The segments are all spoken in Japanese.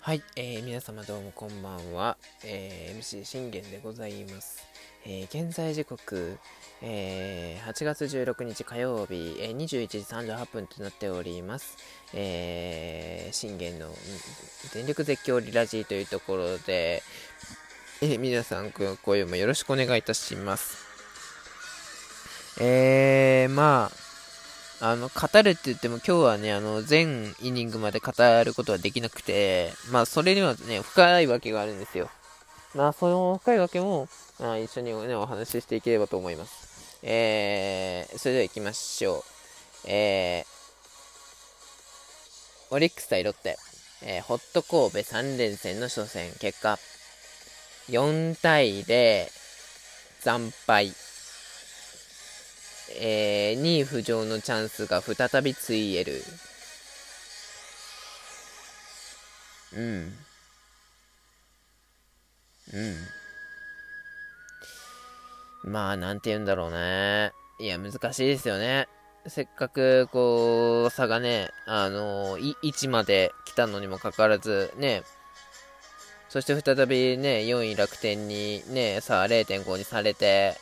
はい、えー、皆様どうもこんばんは、えー、MC 信玄でございます、えー、現在時刻、えー、8月16日火曜日、えー、21時38分となっております、えー、信玄の全力絶叫リラジーというところで、えー、皆さん今夜もよろしくお願いいたします。えー、まああの、語るって言っても今日はね、あの、全イニングまで語ることはできなくて、まあ、それにはね、深いわけがあるんですよ。まあ、その深いわけも、まあ、一緒にね、お話ししていければと思います。えー、それでは行きましょう。えー、オリックス対ロッテ、えー、ホット神戸3連戦の初戦、結果、4対0、惨敗。えー、2位浮上のチャンスが再びついえる。うん。うん。まあ、なんて言うんだろうね。いや、難しいですよね。せっかく、こう、差がね、あのー、1まで来たのにもかかわらず、ね、そして再びね、4位楽天にね、さあ0.5にされて、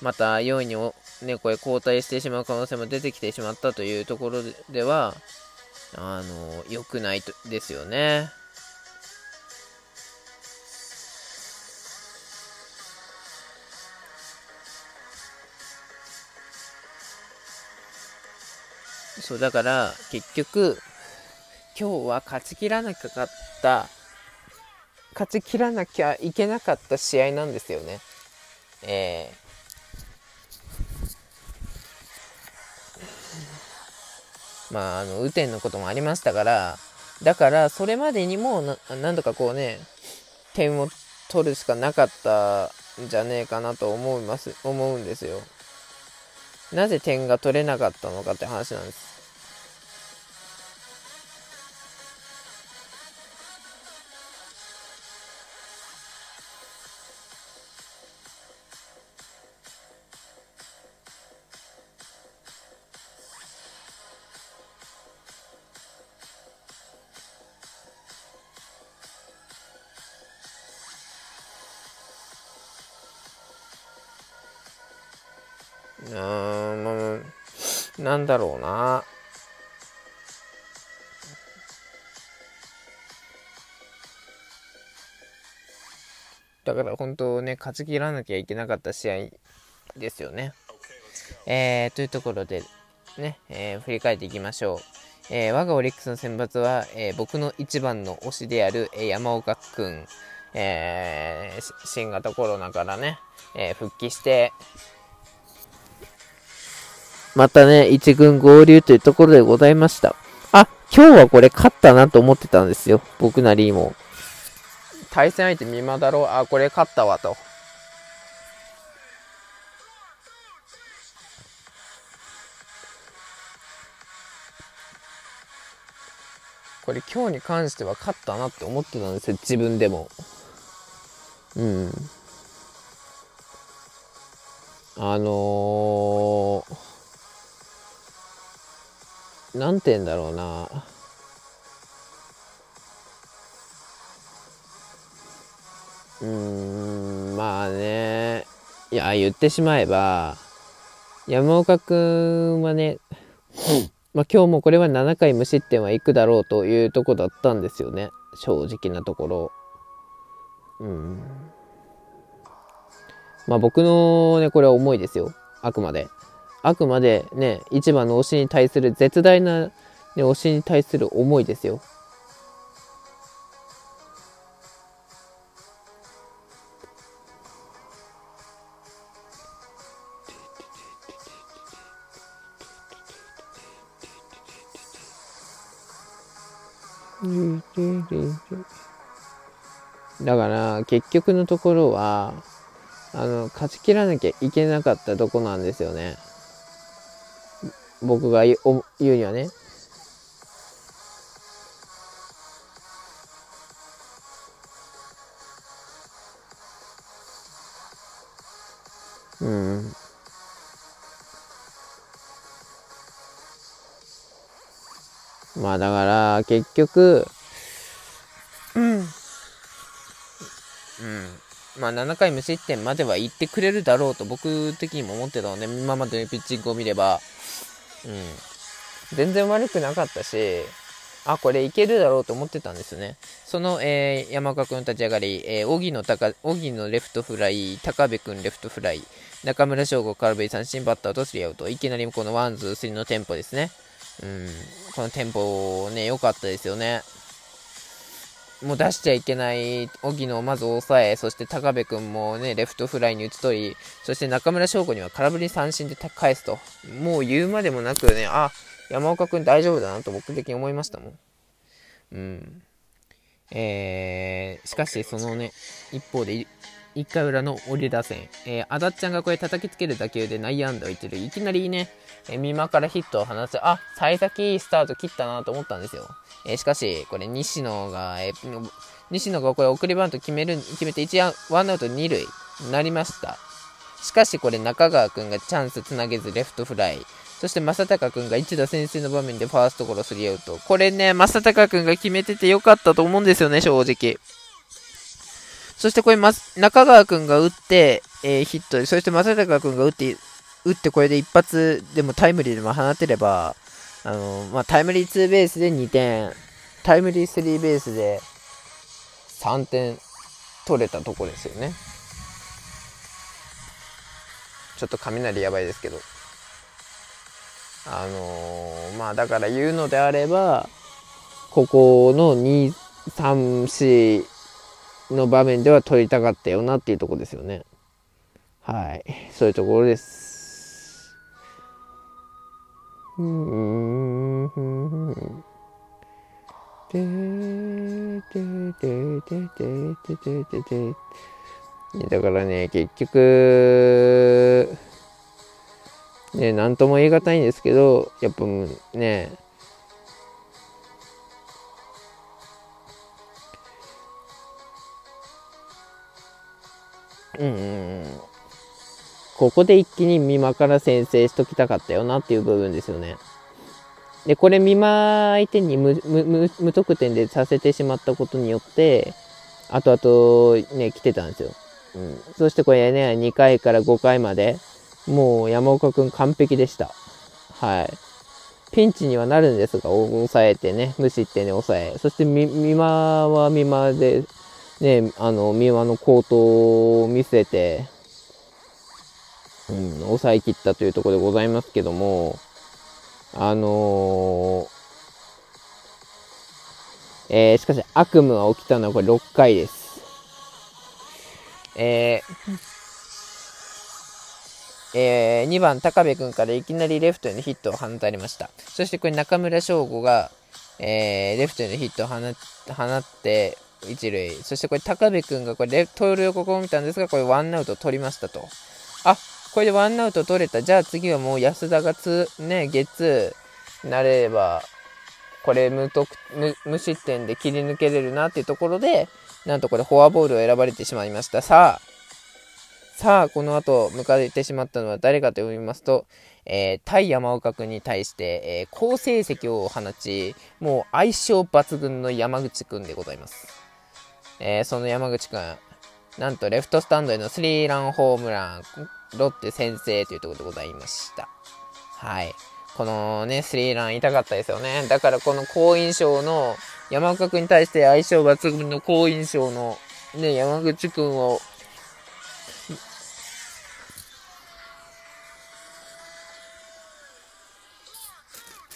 また4位にね、これ交代してしまう可能性も出てきてしまったというところでは、あの、良くないとですよね。そう、だから、結局、今日は勝ちきらなかった、勝ちきらなきゃいけなかった試合なんですよね。えーまあ、あの、雨天のこともありましたから、だから、それまでにもな、なんとかこうね、点を取るしかなかったんじゃねえかなと思います、思うんですよ。なぜ点が取れなかったのかって話なんです。うーん、なんだろうな。だから本当ね、勝ち切らなきゃいけなかった試合ですよね。えー、というところで、ね、えー、振り返っていきましょう。えー、我がオリックスの選抜は、えー、僕の一番の推しである、えー、山岡くん、えー、新型コロナからね、えー、復帰して、またね、一軍合流というところでございました。あ、今日はこれ勝ったなと思ってたんですよ。僕なりも。対戦相手見まだろう。あ、これ勝ったわと。これ今日に関しては勝ったなって思ってたんですよ。自分でも。うん。あのーなんて言うんだろうな。うん、まあね。いや、言ってしまえば、山岡くんはね、まあ今日もこれは7回無失点はいくだろうというとこだったんですよね。正直なところ。うん。まあ僕のね、これは思いですよ。あくまで。あくまでね、一番の推しに対する絶大な、ね、推しに対する思いですよ。だから結局のところはあの勝ち切らなきゃいけなかったとこなんですよね。僕が言うにはね。うん。まあだから結局、うん。うん。まあ7回無失点までは行ってくれるだろうと僕的にも思ってたので、今までのピッチングを見れば、うん。全然悪くなかったし、あ、これいけるだろうと思ってたんですよね。その、えー、山岡君立ち上がり、えー、荻野高、荻野レフトフライ、高部君レフトフライ、中村奨吾、空振り三振バッターとスリーアウト。いきなりこの one, two, three のテンポですね。うん、このテンポね、良かったですよね。もう出しちゃいけない荻野をまず抑え、そして高部君もね、レフトフライに打ち取り、そして中村翔吾には空振り三振で返すと。もう言うまでもなくね、あ、山岡君大丈夫だなと僕的に思いましたもん。うん。えー、しかしそのね、一方で、1回裏の折り打線、えー、あだっちゃんがこれ叩きつける打球で内野安打を言ってる。いきなりね、えー、美馬からヒットを放つ。あ、幸先いいスタート切ったなと思ったんですよ。えー、しかし、これ西野が、えー、西野がこれ送りバント決める、決めて1ワンアウト2塁になりました。しかしこれ中川くんがチャンスつなげずレフトフライ。そして正隆君が一打先制の場面でファーストゴロスリーアウト。これね、正隆君が決めててよかったと思うんですよね、正直。そしてこれ、ま、中川君が打って、えー、ヒット、そして正隆君が打って、打ってこれで一発でもタイムリーでも放てれば、あの、まあ、タイムリーツーベースで2点、タイムリースリーベースで3点取れたとこですよね。ちょっと雷やばいですけど。あのー、まあだから言うのであれば、ここの2、3、4の場面では取りたかったよなっていうとこですよね。はい。そういうところです。だからね、結局、ね、なんとも言い難いんですけど、やっぱね、うん、ここで一気に美馬から先制しときたかったよなっていう部分ですよね。で、これ美馬相手に無得点でさせてしまったことによって、後々ね、来てたんですよ。うん。そしてこれね、2回から5回まで、もう山岡くん完璧でした。はい。ピンチにはなるんですが、抑えてね、無失点で抑え。そして、美馬は美馬で、ね、あの、美馬の高騰を見せて、うん、抑え切ったというところでございますけども、あのー、えー、しかし悪夢が起きたのはこれ6回です。えー、えー、2番高部君からいきなりレフトへのヒットを放たれました。そしてこれ中村翔吾が、えー、レフトへのヒットを放って、一塁。そしてこれ高部君がこれレ盗塁をここを見たんですが、これワンアウト取りましたと。あ、これでワンアウト取れた。じゃあ次はもう安田がつ、ね、ゲッなれれば、これ無得無失点で切り抜けれるなっていうところで、なんとこれフォアボールを選ばれてしまいました。さあ、さあ、この後、迎えてしまったのは誰かと言いますと、えー、対山岡君に対して、えー、好成績を放ち、もう相性抜群の山口君でございます。えー、その山口君、なんとレフトスタンドへのスリーランホームラン、ロッテ先制というところでございました。はい。このね、スリーラン痛かったですよね。だからこの好印象の山岡君に対して相性抜群の好印象のね、山口君を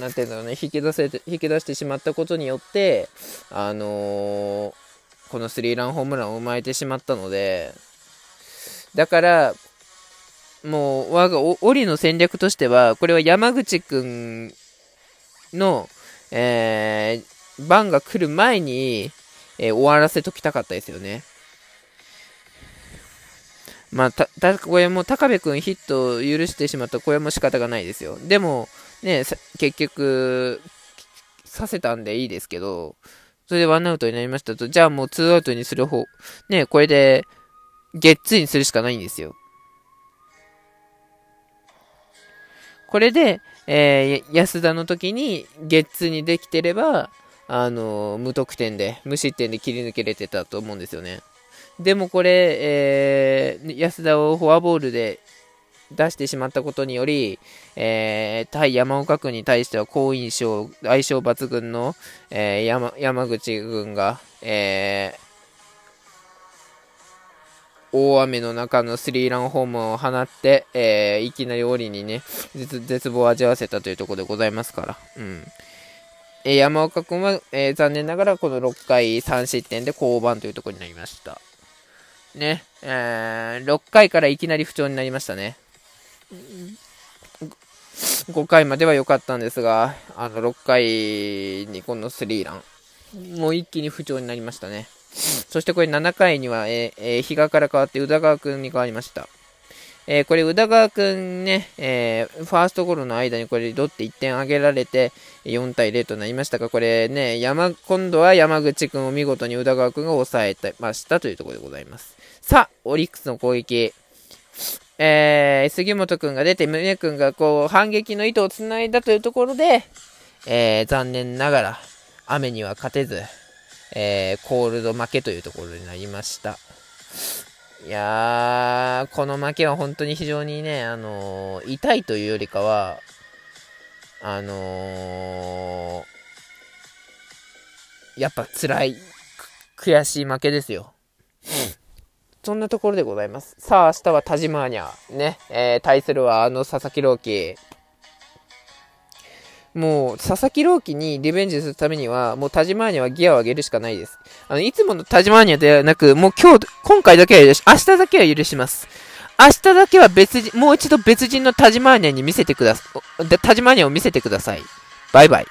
なんていうんだろうね、引き出せて、引き出してしまったことによって、あのー、このスリーランホームランを生まれてしまったので、だから、もう、我が、檻の戦略としては、これは山口くんの、えー、番が来る前に、えー、終わらせときたかったですよね。まあ、た、た、これも高部君ヒットを許してしまったこれも仕方がないですよ。でも、ね、結局、させたんでいいですけど、それでワンアウトになりましたと、じゃあもうツーアウトにする方、ね、これで、ゲッツーにするしかないんですよ。これで、えー、安田の時にゲッツーにできてれば、あのー、無得点で、無失点で切り抜けれてたと思うんですよね。でもこれ、えー、安田をフォアボールで出してしまったことにより、えー、対山岡君に対しては好印象、相性抜群の、えー、山山口君が、えー、大雨の中のスリーランホームを放って、えー、いきなり檻にね絶、望を味わわせたというところでございますから。うんえー、山岡君は、えー、残念ながらこの6回3失点で降板というところになりました。ね、えー、6回からいきなり不調になりましたね。5回までは良かったんですが、あの、6回にこのスリーラン。もう一気に不調になりましたね。そしてこれ7回には、えー、えー、比嘉から変わって宇田川君に変わりました。えー、これ宇田川君ね、えー、ファーストゴロの間にこれロッテ1点上げられて4対0となりましたが、これね、山、今度は山口君を見事に宇田川君が抑えてましたというところでございます。さあ、オリックスの攻撃。えー、杉本くんが出て、宗くんがこう、反撃の糸を繋いだというところで、えー、残念ながら、雨には勝てず、えー、コールド負けというところになりました。いやー、この負けは本当に非常にね、あのー、痛いというよりかは、あのー、やっぱ辛い、悔しい負けですよ。そんなところでございます。さあ、明日はタジマーニャ。ね。えー、対するはあの佐々木朗希。もう、佐々木朗希にリベンジするためには、もうタジマーニャはギアを上げるしかないです。あの、いつものタジマーニャではなく、もう今日、今回だけは許し、明日だけは許します。明日だけは別人、もう一度別人のタジマーニャに見せてくださ、タジマーニャを見せてください。バイバイ。